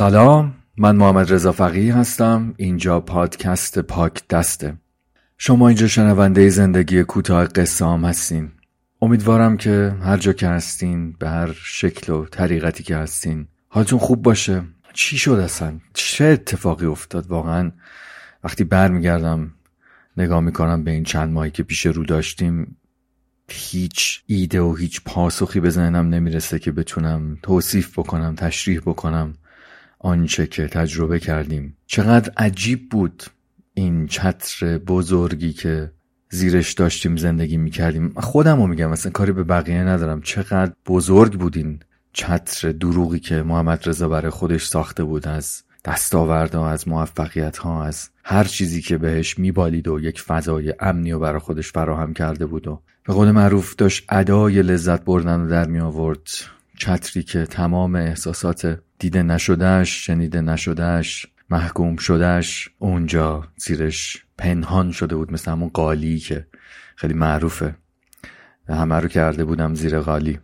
سلام من محمد رضا فقیه هستم اینجا پادکست پاک دسته. شما اینجا شنونده زندگی کوتاه قصه هستین. امیدوارم که هر جا که هستین به هر شکل و طریقتی که هستین حالتون خوب باشه. چی شد اصلا؟ چه اتفاقی افتاد واقعا؟ وقتی برمیگردم نگاه می‌کنم به این چند ماهی که پیش رو داشتیم هیچ ایده و هیچ پاسخی به ذهنم نمی‌رسه که بتونم توصیف بکنم تشریح بکنم. آنچه که تجربه کردیم. چقدر عجیب بود این چتر بزرگی که زیرش داشتیم زندگی می‌کردیم. خودم رو میگم مثلا کاری به بقیه ندارم. چقدر بزرگ بود این چتر دروغی که محمد رضا برای خودش ساخته بود از دستاوردها از موفقیت ها از هر چیزی که بهش میبالید و یک فضای امنی و برای خودش فراهم کرده بود و به قول معروف داشت ادای لذت بردن رو در می آورد چتری که تمام احساسات دیده نشدهش شنیده نشدهش محکوم شدهش اونجا زیرش پنهان شده بود مثل همون قالی که خیلی معروفه. همه رو کرده بودم زیر قالی.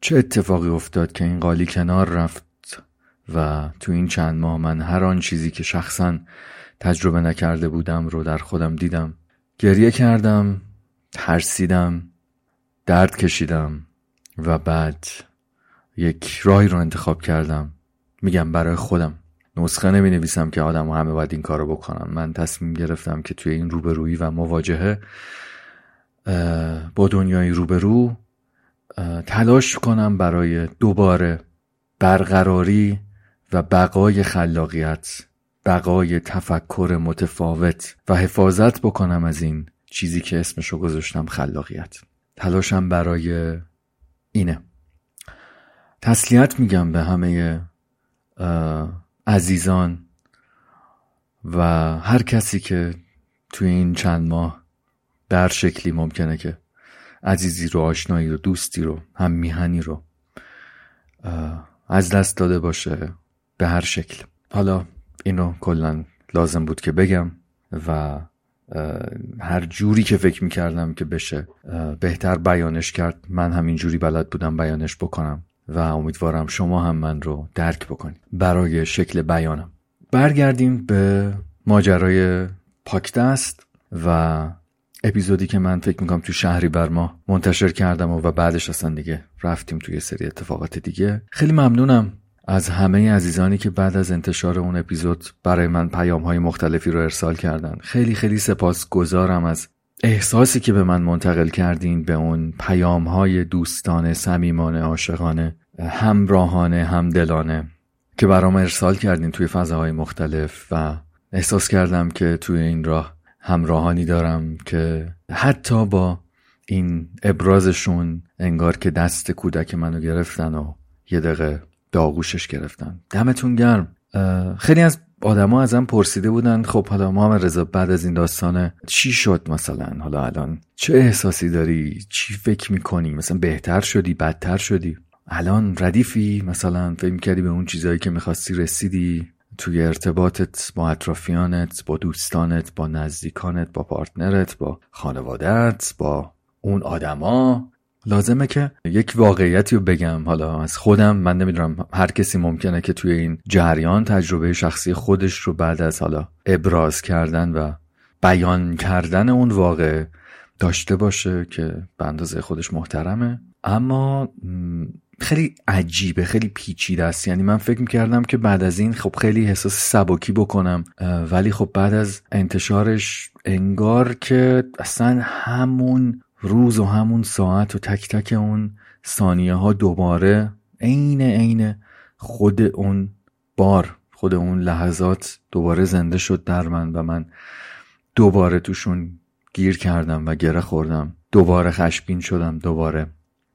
چه اتفاقی افتاد که این قالی کنار رفت و تو این چند ماه من هر آن چیزی که شخصا تجربه نکرده بودم رو در خودم دیدم. گریه کردم ترسیدم درد کشیدم و بعد یک راهی رو انتخاب کردم. میگم برای خودم. نسخه نمی نویسم که آدم و همه باید این کارو بکنم من تصمیم گرفتم که توی این روبرویی و مواجهه با دنیای روبرو تلاش کنم برای دوباره برقراری و بقای خلاقیت بقای تفکر متفاوت و حفاظت بکنم از این چیزی که اسمشو گذاشتم خلاقیت. تلاشم برای اینه. تسلیت میگم به همه عزیزان و هر کسی که توی این چند ماه در شکلی ممکنه که عزیزی رو آشنایی رو دوستی رو هم میهنی رو از دست داده باشه به هر شکل. حالا اینو کلا لازم بود که بگم و هر جوری که فکر می‌کردم که بشه بهتر بیانش کرد. من همین جوری بلد بودم بیانش بکنم. و امیدوارم شما هم من رو درک بکنید. برای شکل بیانم. برگردیم به ماجرای پاکدست و اپیزودی که من فکر می‌کنم تو شهری بر ما منتشر کردم و, و بعدش اصلا دیگه رفتیم توی سری اتفاقات دیگه. خیلی ممنونم از همه عزیزانی که بعد از انتشار اون اپیزود برای من پیام های مختلفی رو ارسال کردن. خیلی خیلی سپاس گذارم از احساسی که به من منتقل کردین به اون پیام های دوستانه صمیمانه عاشقانه همراهانه همدلانه که برام ارسال کردین توی فضاهای مختلف و احساس کردم که توی این راه همراهانی دارم که حتی با این ابرازشون انگار که دست کودک منو گرفتن و یه دقیقه داغوشش گرفتن. دمتون گرم. خیلی از آدما ازم پرسیده بودن خب حالا محمد رضا بعد از این داستانه چی شد مثلا؟ حالا الان چه احساسی داری؟ چی فکر می‌کنی؟ مثلا بهتر شدی؟ بدتر شدی؟ الان ردیفی؟ مثلا فکر می‌کردی به اون چیزهایی که می‌خواستی رسیدی؟ توی ارتباطت با اطرافیانت با دوستانت با نزدیکانت با پارتنرت با خانوادت با اون آدما لازمه که یک واقعیتی رو بگم. حالا از خودم من نمی‌دونم هر کسی ممکنه که توی این جریان تجربه شخصی خودش رو بعد از حالا ابراز کردن و بیان کردن اون واقع داشته باشه که به اندازه خودش محترمه. اما خیلی عجیبه خیلی پیچیده است. یعنی من فکر می‌کردم که بعد از این خب خیلی حساس سبکی بکنم ولی خب بعد از انتشارش انگار که اصلا همون روز و همون ساعت و تک تک اون ثانیه ها دوباره عین عین خود اون بار خود اون لحظات دوباره زنده شد در من و من دوباره توشون گیر کردم و گره خوردم. دوباره خشبین شدم دوباره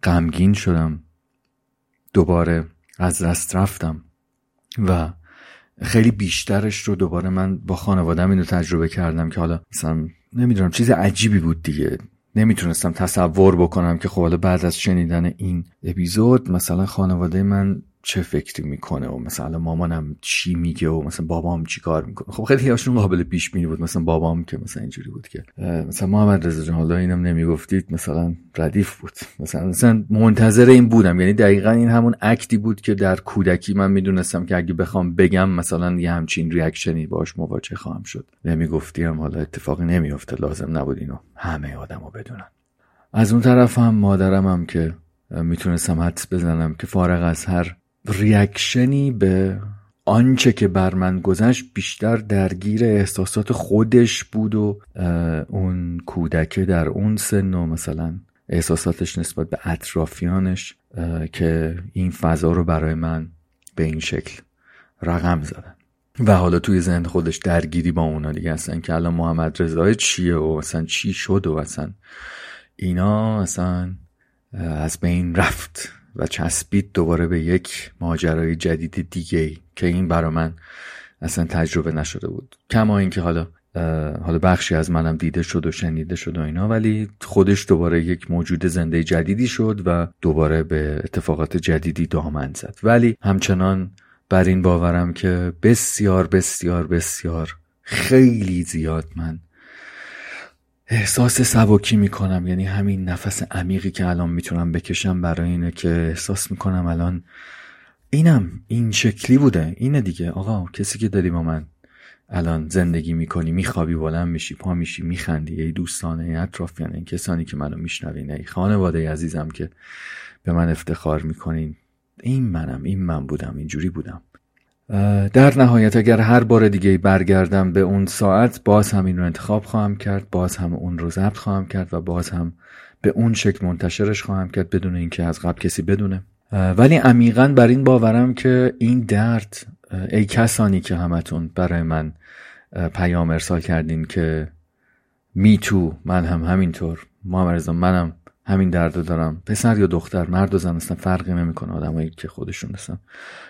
غمگین شدم دوباره از دست رفتم و خیلی بیشترش رو دوباره من با خانوادم اینو تجربه کردم که حالا مثلا نمی‌دونم چیز عجیبی بود دیگه. نمی‌تونستم تصور بکنم که خب حالا بعد از شنیدن این اپیزود مثلا خانواده من چه فکری می‌کنه و مثلا مامانم چی میگه و مثلا بابام چی کار می‌کنه؟ خب خیلی هاشون قابل پیش بینی بود. مثلا بابام که مثلا اینجوری بود که مثلا محمد رضا جان حالا اینم نمی‌گفتید مثلا ردیف بود. مثلا مثلا منتظر این بودم. یعنی دقیقا این همون اکتی بود که در کودکی من می‌دونستم که اگه بخوام بگم مثلا یه همچین ریاکشنی باش مواجه خواهم شد. نمی‌گفتیم حالا اتفاقی نمیافته. لازم نبود اینو همه آدمو بدونن. از اون طرف هم مادرم هم که می‌تونستم حدس بزنم که فارغ از هر ریاکشنی به آنچه که بر من گذشت بیشتر درگیر احساسات خودش بود و اون کودکه در اون سن و مثلا احساساتش نسبت به اطرافیانش که این فضا رو برای من به این شکل رقم زدن. و حالا توی ذهن خودش درگیری با اونا دیگه اصلا که الان محمد رضای چیه و اصلا چی شد و اصلا اینا اصلا از بین رفت. و چسبید دوباره به یک ماجرای جدید دیگه که این برا من اصلا تجربه نشده بود. کما اینکه حالا حالا بخشی از منم دیده شد و شنیده شد و اینا ولی خودش دوباره یک موجود زنده جدیدی شد و دوباره به اتفاقات جدیدی دامن زد. ولی همچنان بر این باورم که بسیار بسیار بسیار خیلی زیاد من احساس سبکی می‌کنم. یعنی همین نفس عمیقی که الان می‌تونم بکشم برای اینه که احساس می‌کنم الان اینم این شکلی بوده. اینه دیگه. آقا کسی که داری با من الان زندگی می‌کنی میخوابی بلند میشی پا میشی میخندی ای دوستان ای اطرافیان این کسانی که منو میشنوین ای خانواده عزیزم که به من افتخار می‌کنین. این منم این من بودم اینجوری بودم. در نهایت اگر هر بار دیگه برگردم به اون ساعت باز هم این رو انتخاب خواهم کرد باز هم اون رو ضبط خواهم کرد و باز هم به اون شکل منتشرش خواهم کرد بدون اینکه از قبل کسی بدونه. ولی عمیقا بر این باورم که این درد ای کسانی که همتون برای من پیام ارسال کردین که می تو من هم همینطور محمد منم همین درد دارم. پسر یا دختر مرد و زن اصلا فرقی نمی‌کنه. آدمایی که خودشون هستن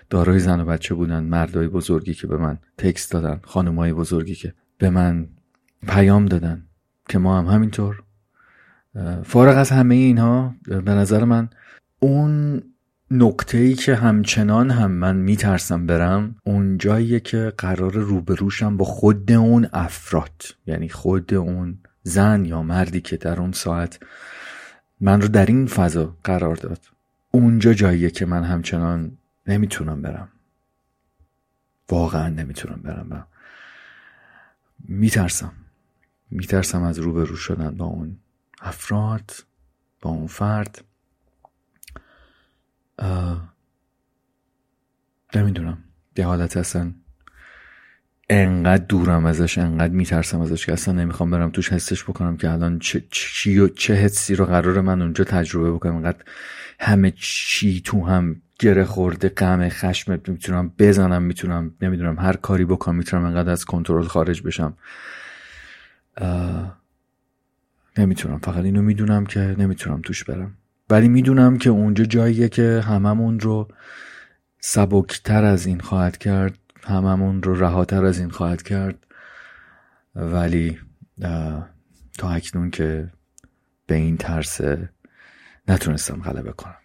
دارای زن و بچه بودن مردای بزرگی که به من تکست دادن خانمای بزرگی که به من پیام دادن که ما هم همینطور. فارغ از همه اینها به نظر من اون نقطه ای که همچنان هم من میترسم برم اون جاییه که قرار روبروشم با خود اون افراد یعنی خود اون زن یا مردی که در اون ساعت من رو در این فضا قرار داد. اونجا جاییه که من همچنان نمی‌تونم برم. واقعا نمی‌تونم برم و میترسم. میترسم از روبرو شدن با اون افراد با اون فرد. نمی‌دونم. یه حالت اصلا انقدر دورم ازش انقدر میترسم ازش که اصلا نمی‌خوام برم توش حسش بکنم که الان چه چی و چه حسی رو قرار من اونجا تجربه بکنم. انقدر همه چی تو هم گره خورده غم خشم می‌تونم بزنم می‌تونم نمی‌دونم هر کاری بکنم می‌تونم انقدر از کنترل خارج بشم. نمی‌تونم. فقط اینو می‌دونم که نمی‌تونم توش برم. ولی می‌دونم که اونجا جاییه که هممون رو سبکتر از این خواهد کرد. هممون رو رهاتر از این خواهد کرد. ولی تا اکنون که به این ترس نتونستم غلبه کنم.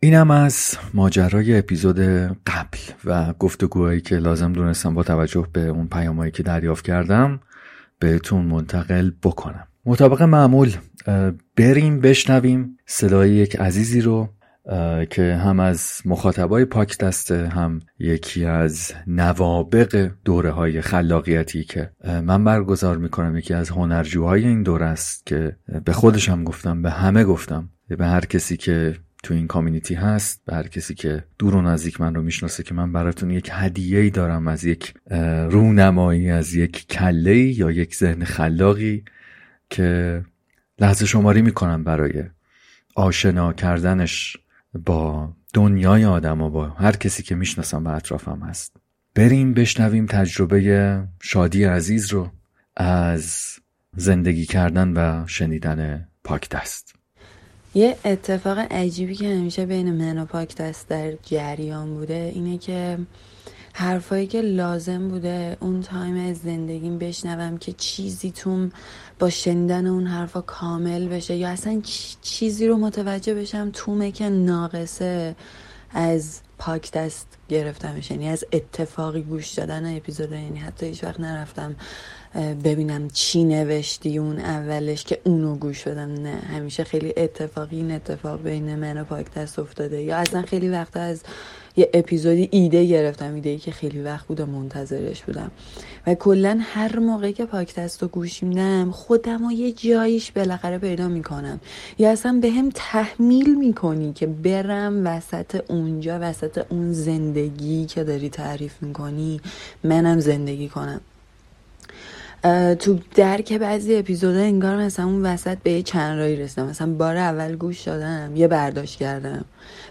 اینم از ماجرای اپیزود قبل و گفتگوهایی که لازم دونستم با توجه به اون پیامهایی که دریافت کردم بهتون منتقل بکنم. مطابق معمول بریم بشنویم صدای یک عزیزی رو که هم از مخاطبای پاک دسته هم یکی از نوابق دوره های خلاقیتی که من برگزار می‌کنم یکی از هنرجوهای این دوره است که به خودشم گفتم به همه گفتم. به هر کسی که تو این کامیونیتی هست به هر کسی که دور و نزدیک من رو می‌شناسه که من براتون یک هدیه ای دارم از یک رونمایی از یک کله یا یک ذهن خلاقی که لحظه شماری می‌کنم برای آشنا کردنش. با دنیای آدم و با هر کسی که می‌شناسم و اطرافم هست. بریم بشنویم تجربه شادی عزیز رو از زندگی کردن و شنیدن پاک دست. یه اتفاق عجیبی که همیشه بین من و پاک دست در جریان بوده اینه که حرفایی که لازم بوده اون تایم از زندگیم بشنوم که چیزی توم با شنیدن اون حرفا کامل بشه یا اصلا چیزی رو متوجه بشم تومه که ناقصه از پاک دست گرفتمش. یعنی از اتفاقی گوش دادن اپیزود یعنی حتی هیچ وقت نرفتم ببینم چی نوشتی اون اولش که اونو گوش بدم. نه همیشه خیلی اتفاقی این اتفاق بین من و پاک دست افتاده. یا اصلا خیلی وقت از یه اپیزودی ایده گرفتم ایده ای که خیلی وقت بود و منتظرش بودم. و کلا هر موقعی که پاکتست رو گوش میدم خودم و یه جاییش بالاخره پیدا می‌کنم. یا اصلا به هم تحمیل می‌کنی که برم وسط اونجا وسط اون زندگی که داری تعریف می‌کنی منم زندگی کنم. تو درک بعضی اپیزودا انگار مثلا اون وسط به یه چند رایی رسیدم. مثلا بار اول گوش دادم یه برداشت کردم.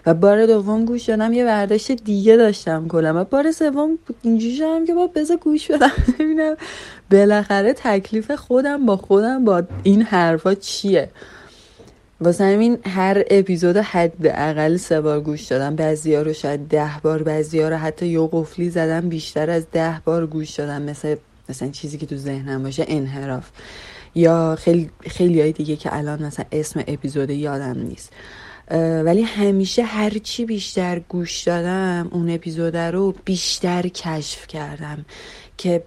و بار دوم گوش دادم یه برداشت دیگه داشتم کلا. و بار سوم اینجوری شدم که با بذار گوش بدم. ببینم بالاخره تکلیف خودم با خودم با این حرفا چیه. واسه همین هر اپیزود حداقل سه بار گوش دادم. بعضیا رو شاید ده بار بعضیا رو حتی یه قفلی زدم بیشتر از ده بار گوش دادم. مثل مثلا چیزی که تو ذهنم باشه انحراف. یا خیلی خیلی های دیگه که الان مثلا اسم اپیزود یادم نیست. ولی همیشه هرچی بیشتر گوش دادم اون اپیزود رو بیشتر کشف کردم که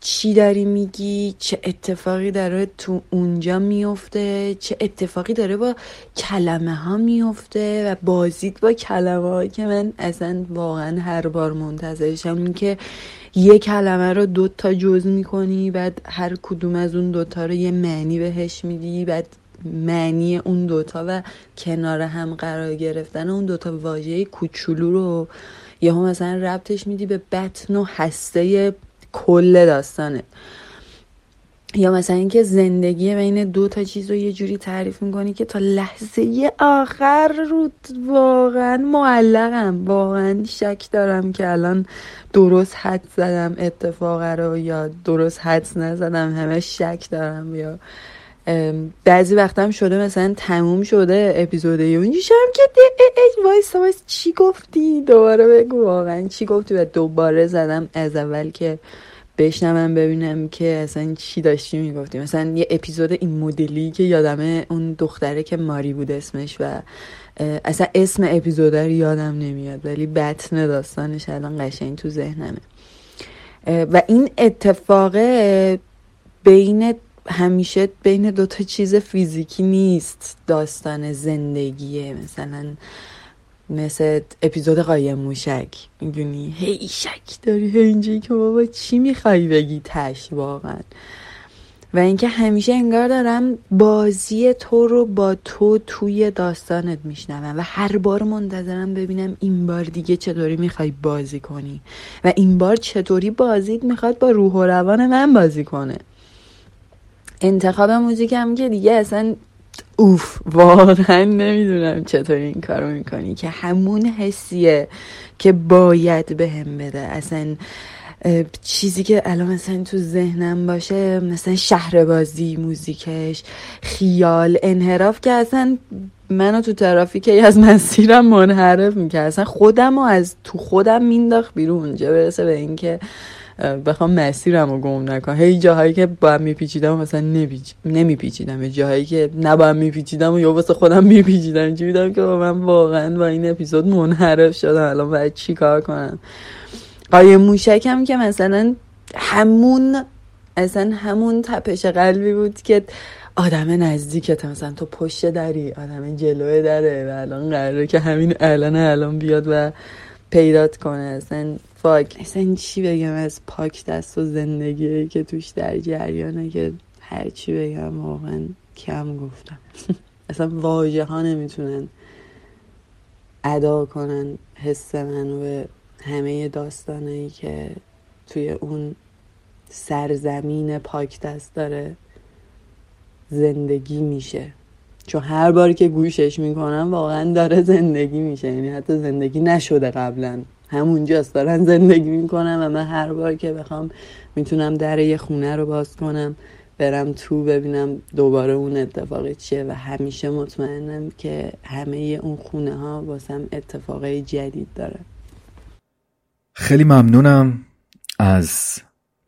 چی داری میگی چه اتفاقی داره تو اونجا میفته چه اتفاقی داره با کلمه ها میفته و بازید با کلمه که من اصلا واقعا هر بار منتظرشم این که یه کلمه رو دو تا جز می‌کنی بعد هر کدوم از اون دوتا رو یه معنی بهش میدی بعد معنی اون دوتا و کنار هم قرار گرفتن اون دوتا واژه کوچولو رو یهو مثلا ربطش میدی به بطن و هسته کل داستانه یا مثلا اینکه زندگی بین دو تا چیز رو یه جوری تعریف می‌کنی که تا لحظه آخر رو واقعا معلقم واقعا شک دارم که الان درست حد زدم اتفاق رو یا درست حد نزدم همه شک دارم یا بعضی وقتم شده مثلا تموم شده اپیزوده اونجی شم که وایسا وایسا چی گفتی؟ دوباره بگو. واقعا چی گفتی؟ و دوباره زدم از اول که بشنوم ببینم که اصلا چی داشتی می‌گفتی. مثلا یه اپیزود این مدلی که یادمه اون دختره که ماری بود اسمش و اصلا اسم اپیزود رو یادم نمیاد ولی بطن داستانش الان قشنگ تو ذهنمه. و این اتفاق بین همیشه بین دوتا چیز فیزیکی نیست داستان زندگیه مثلا مثل اپیزود قایم موشک. می‌دونی؟ هی شک داری هی اینجایی که بابا چی می‌خوای بگی تش واقعا. و اینکه همیشه انگار دارم بازی تو رو با تو توی داستانت میشنوم و هر بار منتظرم ببینم این بار دیگه چطوری می‌خوای بازی کنی و این بار چطوری بازیت می‌خواد با روح و روان من بازی کنه. انتخاب موزیکم که دیگه اصلا اوف واقعا نمی‌دونم چطور این کارو می‌کنی که همون حسیه که باید به هم بده. اصلا چیزی که الان مثلا تو ذهنم باشه مثلا شهر بازی موزیکش خیال انحراف که اصلا منو تو ترافیک از مسیرم منحرف می‌کرد. اصلا خودم و از تو خودم مینداخت بیرون. چه برسه به اینکه بخوام مسیرم رو گم نکنم. هی جاهایی که باید میپیچیدم مثلا نمیپیچیدم. جاهایی که نباید میپیچیدم و یا واسه خودم میپیچیدم. چی که من واقعا با این اپیزود منحرف شدم. الان باید چی کار کنم؟ قایم موشکم که مثلا همون اصلا همون تپش قلبی بود که آدم نزدیکت مثلا تو پشت دری آدم جلوه داره و الان قراره که همین الان الان بیاد و پیدات کنه. اصلا فاک. اصلا چی بگم از پاک دست و زندگی که توش در جریانه که هر چی بگم واقعا کم گفتم. اصلا واژه ها نمی‌تونن ادا کنن حس من و همه داستانهایی که توی اون سرزمین پاک دست داره زندگی میشه. چون هر بار که گوشش می‌کنم واقعا داره زندگی میشه. یعنی حتی زندگی نشده قبلا. همونجاست دارن زندگی می‌کنم و من هر بار که بخوام می‌تونم در یه خونه رو باز کنم برم تو ببینم دوباره اون اتفاقی چیه و همیشه مطمئنم که همه اون خونه ها واسم اتفاقی جدید داره. خیلی ممنونم از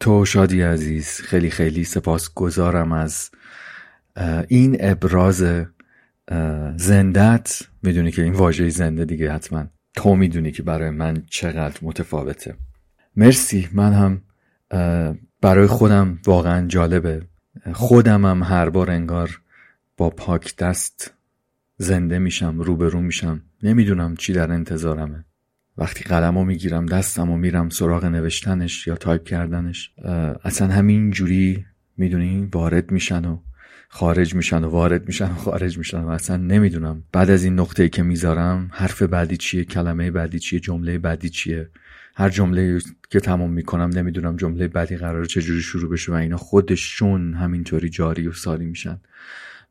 تو شادی عزیز. خیلی خیلی سپاس گذارم از این ابراز زندت می‌دونی که این واژه زنده دیگه حتما. تو می‌دونی که برای من چقدر متفاوته. مرسی. من هم برای خودم واقعا جالبه. خودم هم هر بار انگار با پاک دست زنده میشم روبرو میشم. نمی‌دونم چی در انتظارمه. وقتی قلم رو می‌گیرم دستم و میرم سراغ نوشتنش یا تایپ کردنش اصلا همین جوری می‌دونی وارد میشن و خارج میشن و وارد میشن و خارج میشن و اصلا نمی‌دونم. بعد از این نقطه که می‌ذارم حرف بعدی چیه کلمه بعدی چیه جمله بعدی چیه؟ هر جمله که تمام می‌کنم نمی‌دونم جمله بعدی قراره چجوری شروع بشه و اینا خودشون همینطوری جاری و ساری میشن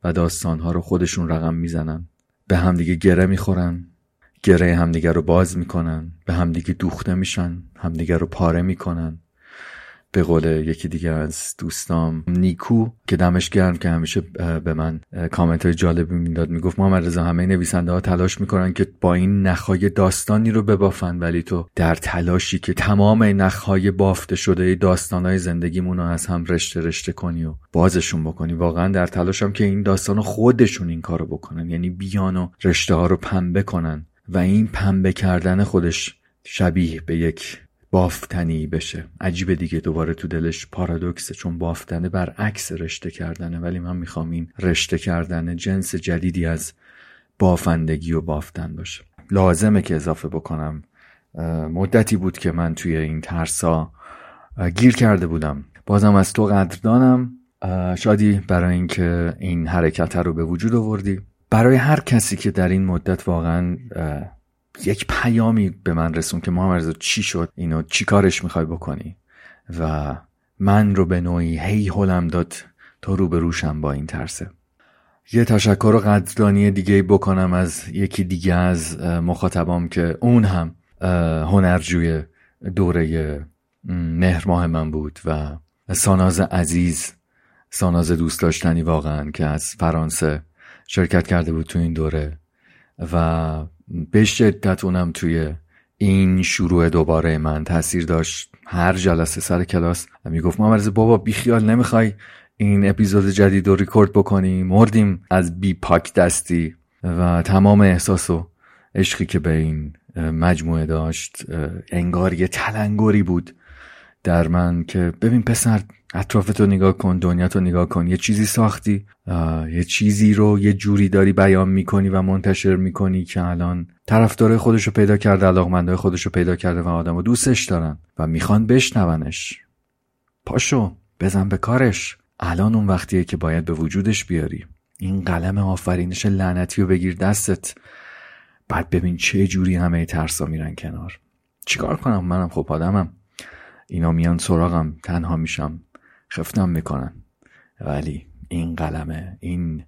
و داستانها رو خودشون رقم می‌زنن. به همدیگه گره می‌خورن گره همدیگه رو باز می‌کنن به همدیگه دوخته میشن همدیگه رو پاره می‌کنن. به قول یکی دیگه از دوستام نیکو که دمش گرم که همیشه به من کامنت های جالبی می‌داد. می‌گفت محمد رضا همه نویسنده ها تلاش می‌کنن که با این نخهای داستانی رو ببافن ولی تو در تلاشی که تمام نخهای بافته شده داستان های زندگیمون رو از هم رشته رشته کنی و بازشون بکنی. واقعا در تلاشم که این داستان خودشون این کارو بکنن. یعنی بیان و رشته ها رو پنبه کنن. و این پنبه کردن خودش شبیه به یک بافتنی بشه. عجیبه دیگه دوباره تو دلش پارادوکسه چون بافتنه برعکس رشته کردنه. ولی من می‌خوام این رشته کردن جنس جدیدی از بافندگی و بافتن باشه. لازمه که اضافه بکنم. مدتی بود که من توی این ترسا گیر کرده بودم. بازم از تو قدردانم. شادی برای اینکه این حرکت رو به وجود آوردی. برای هر کسی که در این مدت واقعا یک پیامی به من رسون که محمد چی شد اینو چی کارش می‌خوای بکنی؟ و من رو به نوعی هی هلم داد تا رو به روشم با این ترسه. یه تشکر و قدردانی دیگه بکنم از یکی دیگه از مخاطبام که اون هم هنرجوی دوره مهر ماه من بود و ساناز عزیز ساناز دوست داشتنی واقعا که از فرانسه شرکت کرده بود تو این دوره و به شدت اونم توی این شروع دوباره من تاثیر داشت. هر جلسه سر کلاس می‌گفت محمد بابا بیخیال نمی‌خوای این اپیزود جدید رو ریکورد بکنی؟ مردیم از بی پاک دستی. و تمام احساس و عشقی که به این مجموعه داشت انگار یه تلنگری بود. در من که ببین پسر اطرافتو نگاه کن دنیاتو نگاه کن. یه چیزی ساختی یه چیزی رو یه جوری داری بیان می‌کنی و منتشر می‌کنی که الان طرفدارای خودشو پیدا کرده علاقمندای خودشو پیدا کرده و آدم و دوستش دارن و می‌خوان بشنونش. پاشو بزن به کارش. الان اون وقتیه که باید به وجودش بیاری. این قلم آفرینش لعنتی رو بگیر دستت. بعد ببین چه جوری همه ترسا میرن کنار. چیکار کنم؟ منم خب آدمم. اینا میان سراغم تنها میشم خفتم می‌کنن. ولی این قلمه این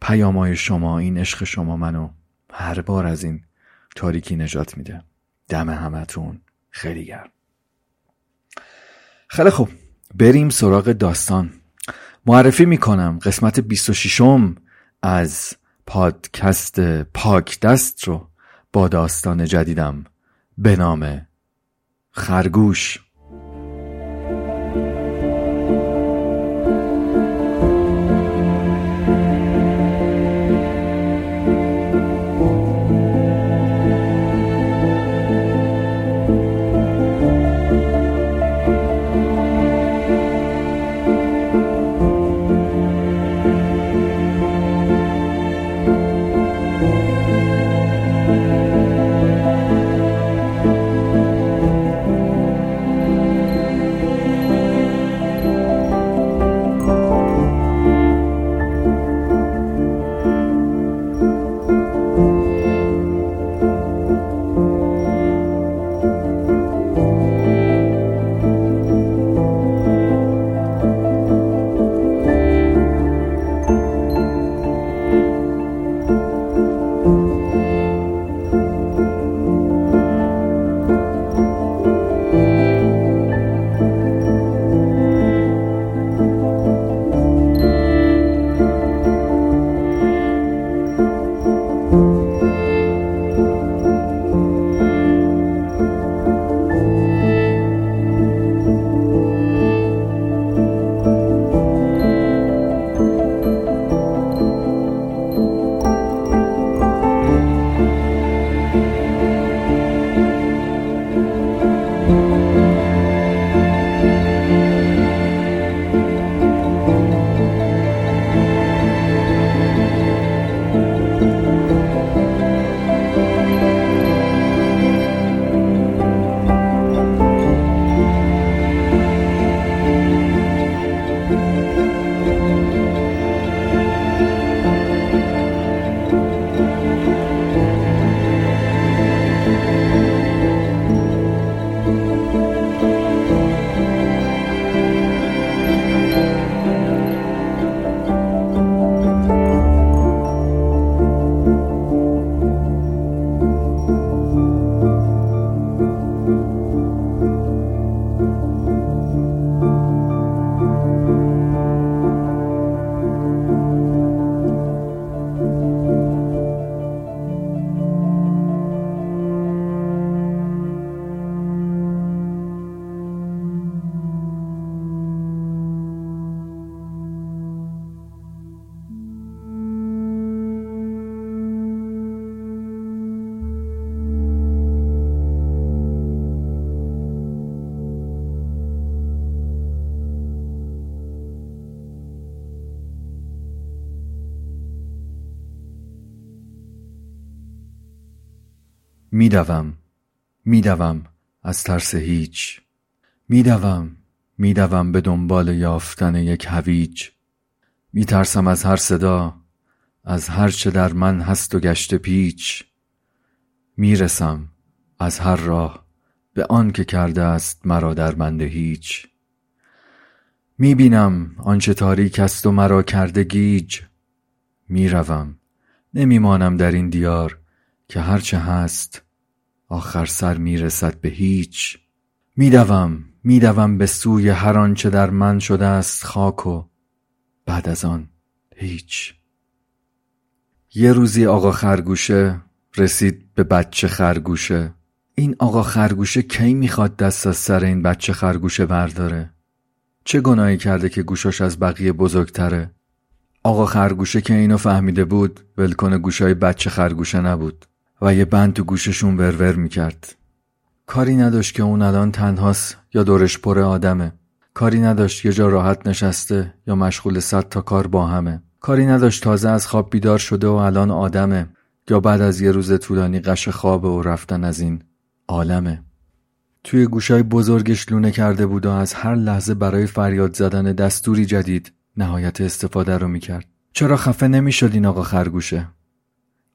پیامای شما این عشق شما منو هر بار از این تاریکی نجات میده. دم همتون خیلی گرم. خیلی خوب. بریم سراغ داستان. معرفی می‌کنم قسمت 26 م از پادکست پاک دست رو با داستان جدیدم به نام خرگوش. میدوم میدوم از ترس هیچ. میدوم میدوم به دنبال یافتن یک هویج. میترسم از هر صدا از هر چه در من هست و گشت پیچ. می‌رسم از هر راه به آن که کرده است مرا در بند هیچ. می‌بینم آنچه تاریک است و مرا کرده گیج. می‌روم نمیمانم در این دیار که هرچه هست آخر سر می‌رسد به هیچ. میدوم میدوم به سوی هر آنچه در من شده است خاک و بعد از آن هیچ. یه روزی آقا خرگوشه رسید به بچه خرگوشه. این آقا خرگوشه کی می‌خواد دست از سر این بچه خرگوشه برداره؟ چه گناهی کرده که گوشاش از بقیه بزرگتره؟ آقا خرگوشه که اینو فهمیده بود ولکن گوشای بچه خرگوشه نبود. و یه بند تو گوششون ورور می‌کرد. کاری نداشت که اون الان تنهاست یا دورش پر آدمه. کاری نداشت یه جا راحت نشسته یا مشغول صد تا کار با همه. کاری نداشت تازه از خواب بیدار شده و الان آدمه. یا بعد از یه روز طولانی قش خواب و رفتن از این عالمه. توی گوشای بزرگش لونه کرده بود و از هر لحظه برای فریاد زدن دستوری جدید نهایت استفاده رو می‌کرد. چرا خفه نمی‌شد این آقا خرگوشه؟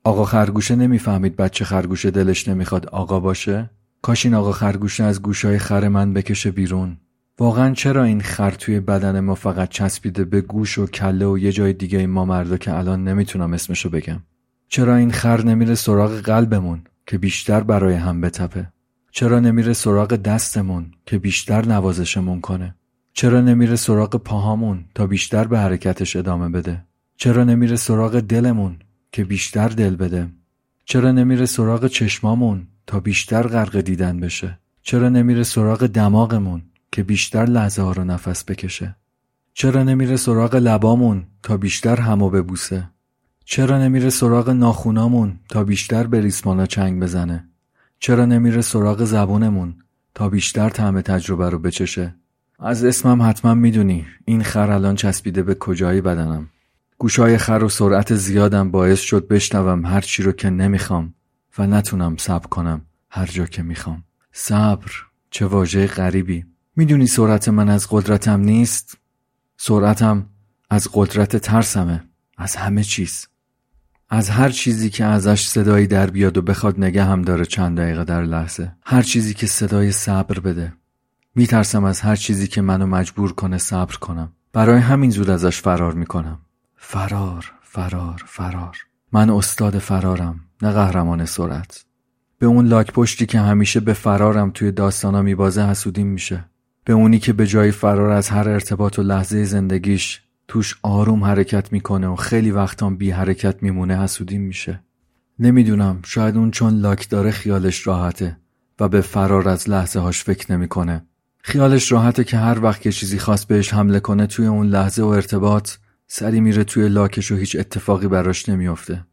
آقا خرگوشه نمی‌فهمید بچه خرگوشه دلش نمی‌خواد آقا باشه؟ کاش این آقا خرگوشه از گوشای خر من بکشه بیرون. واقعا چرا این خر توی بدن ما فقط چسبیده به گوش و کله و یه جای دیگه ما مردا که الان نمی‌تونم اسمشو بگم؟ چرا این خر نمیره سراغ قلبمون که بیشتر برای هم بتپه؟ چرا نمیره سراغ دستمون که بیشتر نوازشمون کنه؟ چرا نمیره سراغ پاهامون تا بیشتر به حرکتش ادامه بده؟ چرا نمیره سراغ دلمون که بیشتر دل بده. چرا نمیره سراغ چشمامون تا بیشتر غرق دیدن بشه؟ چرا نمیره سراغ دماغمون که بیشتر لحظه ها رو نفس بکشه؟ چرا نمیره سراغ لبامون تا بیشتر همو ببوسه؟ چرا نمیره سراغ ناخونامون تا بیشتر به ریسمانا چنگ بزنه؟ چرا نمیره سراغ زبونمون تا بیشتر طعم تجربه رو بچشه؟ از اسمم حتما می‌دونی این خر الان چسبیده به کجایی بدنم. گوشای خر و سرعت زیادم باعث شد بشنوم هر چی رو که نمی‌خوام و نتونم صبر کنم هر جا که می‌خوام. صبر چه واژه غریبی. می‌دونی سرعت من از قدرتم نیست؟ سرعتم از قدرت ترسمه. از همه چیز. از هر چیزی که ازش صدایی در بیاد و بخواد نگه هم داره چند دقیقه در لحظه. هر چیزی که صدای صبر بده. میترسم از هر چیزی که منو مجبور کنه صبر کنم. برای همین زود ازش فرار می‌کنم. فرار فرار فرار. من استاد فرارم نه قهرمان سرعت. به اون لاک پشتی که همیشه به فرارم توی داستانا میبازه حسودیم میشه. به اونی که به جای فرار از هر ارتباط و لحظه زندگیش توش آروم حرکت می‌کنه و خیلی وقتام بی حرکت میمونه حسودیم میشه. نمی‌دونم شاید اون چون لاک داره خیالش راحته و به فرار از لحظه هاش فکر نمی‌کنه. خیالش راحته که هر وقت که چیزی خواست بهش حمله کنه توی اون لحظه و ارتباط سری میره توی لاکش و هیچ اتفاقی براش نمیافته.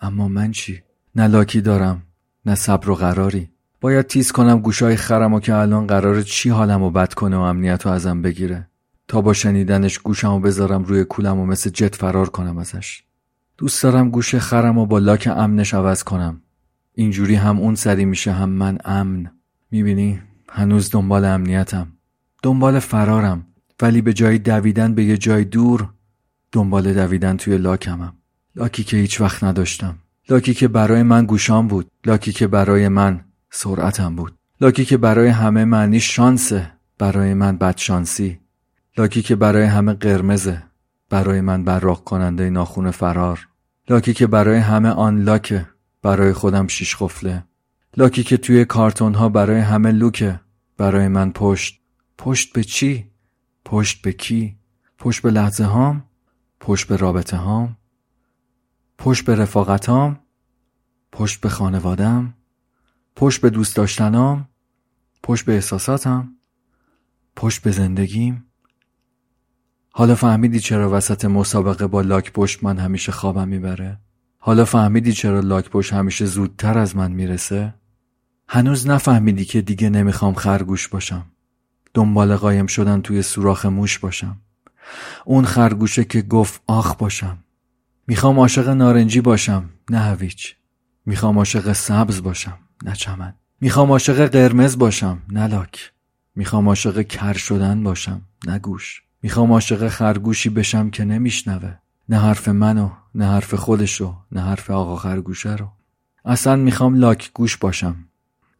اما من چی؟ نه لاکی دارم نه صبر و قراری. باید تیز کنم گوشای خرم و که الان قرار چی حالم و بد کنه و امنیت رو ازم بگیره. تا با شنیدنش گوشم و بذارم روی کولم و مثل جت فرار کنم ازش. دوست دارم گوش خرم و با لاک امنش عوض کنم. اینجوری هم اون سری میشه هم من امن. می‌بینی؟ هنوز دنبال امنیتم. دنبال فرارم. ولی به جای دویدن به یه جای دور دنبال دویدن توی لاکمم. لاکی که هیچ وقت نداشتم. لاکی که برای من گوشام بود. لاکی که برای من سرعتم بود. لاکی که برای همه معنی شانسه. برای من بدشانسی. لاکی که برای همه قرمزه. برای من براق کننده ناخون فرار. لاکی که برای همه آن لاکه. برای خودم شیش خفله لاکی که توی کارتون ها برای همه لوکه. برای من پشت. پشت به چی؟ پشت به کی؟ پشت به لحظه هام؟ پشت به رابطه هام؟ پشت به رفاقتام؟ پشت به خانوادم؟ پشت به دوست داشتنام؟ پشت به احساساتم؟ پشت به زندگیم؟ حالا فهمیدی چرا وسط مسابقه با لاک پشت من همیشه خوابم می‌بره؟ حالا فهمیدی چرا لاک پشت همیشه زودتر از من می‌رسه؟ هنوز نفهمیدی که دیگه نمی‌خوام خرگوش باشم دنبال قایم شدن توی سوراخ موش باشم اون خرگوشه که گفت آخ باشم. می‌خوام عاشق نارنجی باشم نه هویچ می‌خوام عاشق سبز باشم نه چمن. می‌خوام عاشق قرمز باشم نه لاک. می‌خوام عاشق کر شدن باشم نه گوش. می‌خوام عاشق خرگوشی بشم که نمیشنوه. نه حرف منو نه حرف خودشو نه حرف آقا خرگوشه رو. اصلا می‌خوام لاک گوش باشم.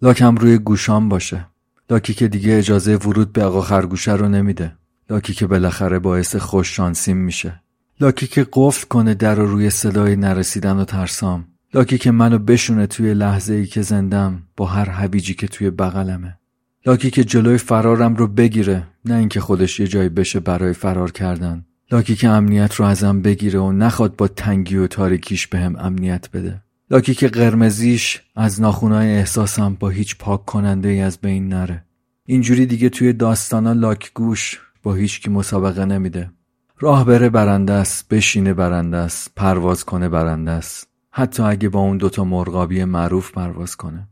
لاکم روی گوشام باشه. لاکی که دیگه اجازه ورود به آقا خرگوشه رو نمیده. لاکی که بالاخره باعث خوش شانسیم میشه. لاکی که قفل کنه در رو روی صدای نرسیدن و ترسام. لاکی که منو بشونه توی لحظه ای که زندم با هر هویجی که توی بغلمه. لاکی که جلوی فرارم رو بگیره نه اینکه خودش یه جایی بشه برای فرار کردن. لاکی که امنیت رو ازم بگیره و نخواد با تنگی و تاریکیش بهم امنیت بده. لاکی که قرمزیش از ناخونای احساسم با هیچ پاک کننده ای از بین نره. اینجوری دیگه توی داستانا لاک گوش با هیچ کی مسابقه نمیده. راه بره برنده است بشینه برنده است پرواز کنه برنده است. حتی اگه با اون دوتا مرغابی معروف پرواز کنه.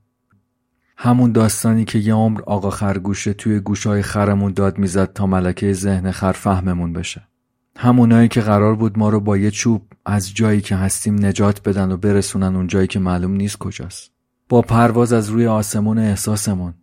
همون داستانی که یه عمر آقا خرگوشه توی گوشای خرمون داد می‌زد تا ملکه ذهن خر فهممون بشه. همونایی که قرار بود ما رو با یه چوب از جایی که هستیم نجات بدن و برسونن اون جایی که معلوم نیست کجاست. با پرواز از روی آسمون احساسمون.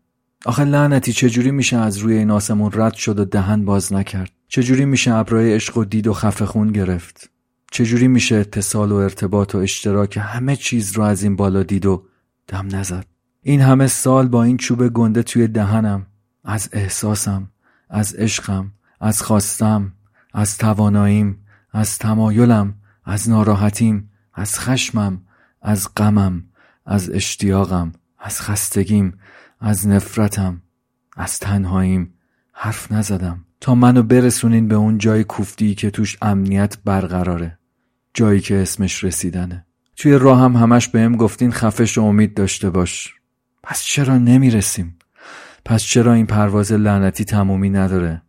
آخه لعنتی چجوری میشه از روی این آسمون رد شد و دهن باز نکرد؟ چجوری میشه ابرای عشق و دید و خفه خون گرفت؟ چجوری میشه اتصال و ارتباط و اشتراک همه چیز رو از این بالا دید و دم نزد؟ این همه سال با این چوب گنده توی دهنم از احساسم از عشقم از خواستم از تواناییم از تمایلم از ناراحتیم از خشمم از غمم از اشتیاقم از خستگیم از نفرتم از تنهاییم حرف نزدم. تا منو برسونین به اون جای کوفتی که توش امنیت برقراره جایی که اسمش رسیدنه. توی راه هم همش بهم گفتین خفش و امید داشته باش. پس چرا نمی‌رسیم؟ پس چرا این پرواز لعنتی تمومی نداره؟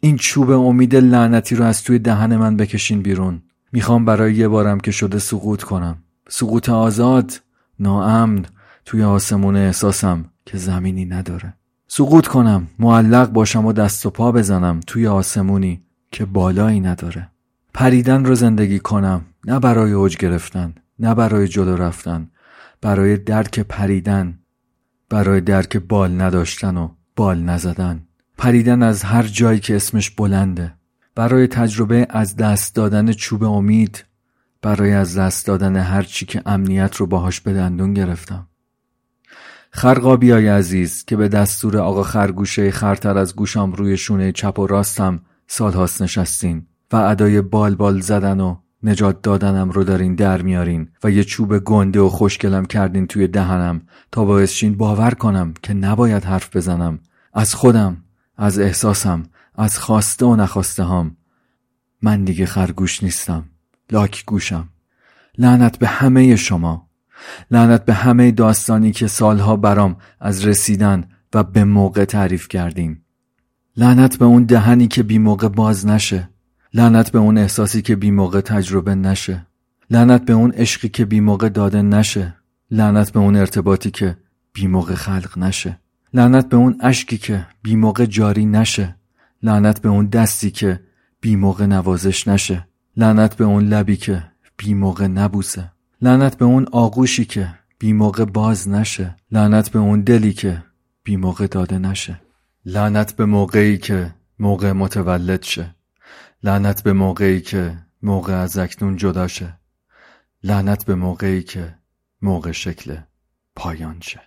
این چوب امید لعنتی رو از توی دهن من بکشین بیرون. می‌خوام برای یه بارم که شده سقوط کنم. سقوط آزاد ناامن توی آسمون احساسم. که زمینی نداره. سقوط کنم معلق باشم و دست و پا بزنم توی آسمونی که بالایی نداره. پریدن رو زندگی کنم نه برای اوج گرفتن نه برای جلو رفتن برای درک پریدن برای درک بال نداشتن و بال نزدن. پریدن از هر جایی که اسمش بلنده. برای تجربه از دست دادن چوب امید برای از دست دادن هر چی که امنیت رو باهاش به دندون گرفتم. خرقابی های عزیز که به دستور آقا خرگوشه خرتر از گوشام روی شونه چپ و راستم سالهاست نشستین و ادای بال بال زدن و نجات دادنم رو دارین در میارین و یه چوب گنده و خوشگلم کردین توی دهنم تا باعثشین باور کنم که نباید حرف بزنم. از خودم از احساسم از خواسته و نخواسته هم من دیگه خرگوش نیستم لاک گوشم. لعنت به همه شما. لعنت به همه داستانی که سالها برام از رسیدن و به موقع تعریف کردین لعنت به اون دهنی که بی موقع باز نشه. لعنت به اون احساسی که بی موقع تجربه نشه. لعنت به اون عشقی که بی موقع داده نشه. لعنت به اون ارتباطی که بی موقع خلق نشه. لعنت به اون اشکی که بی موقع جاری نشه. لعنت به اون دستی که بی موقع نوازش نشه. لعنت به اون لبی که بی موقع نبوسه. لعنت به اون آغوشی که بی موقع باز نشه. لعنت به اون دلی که بی موقع داده نشه. لعنت به موقعی که موقع متولد شه. لعنت به موقعی که موقع از اکنون جدا شه. لعنت به موقعی که موقع شکل پایان شه.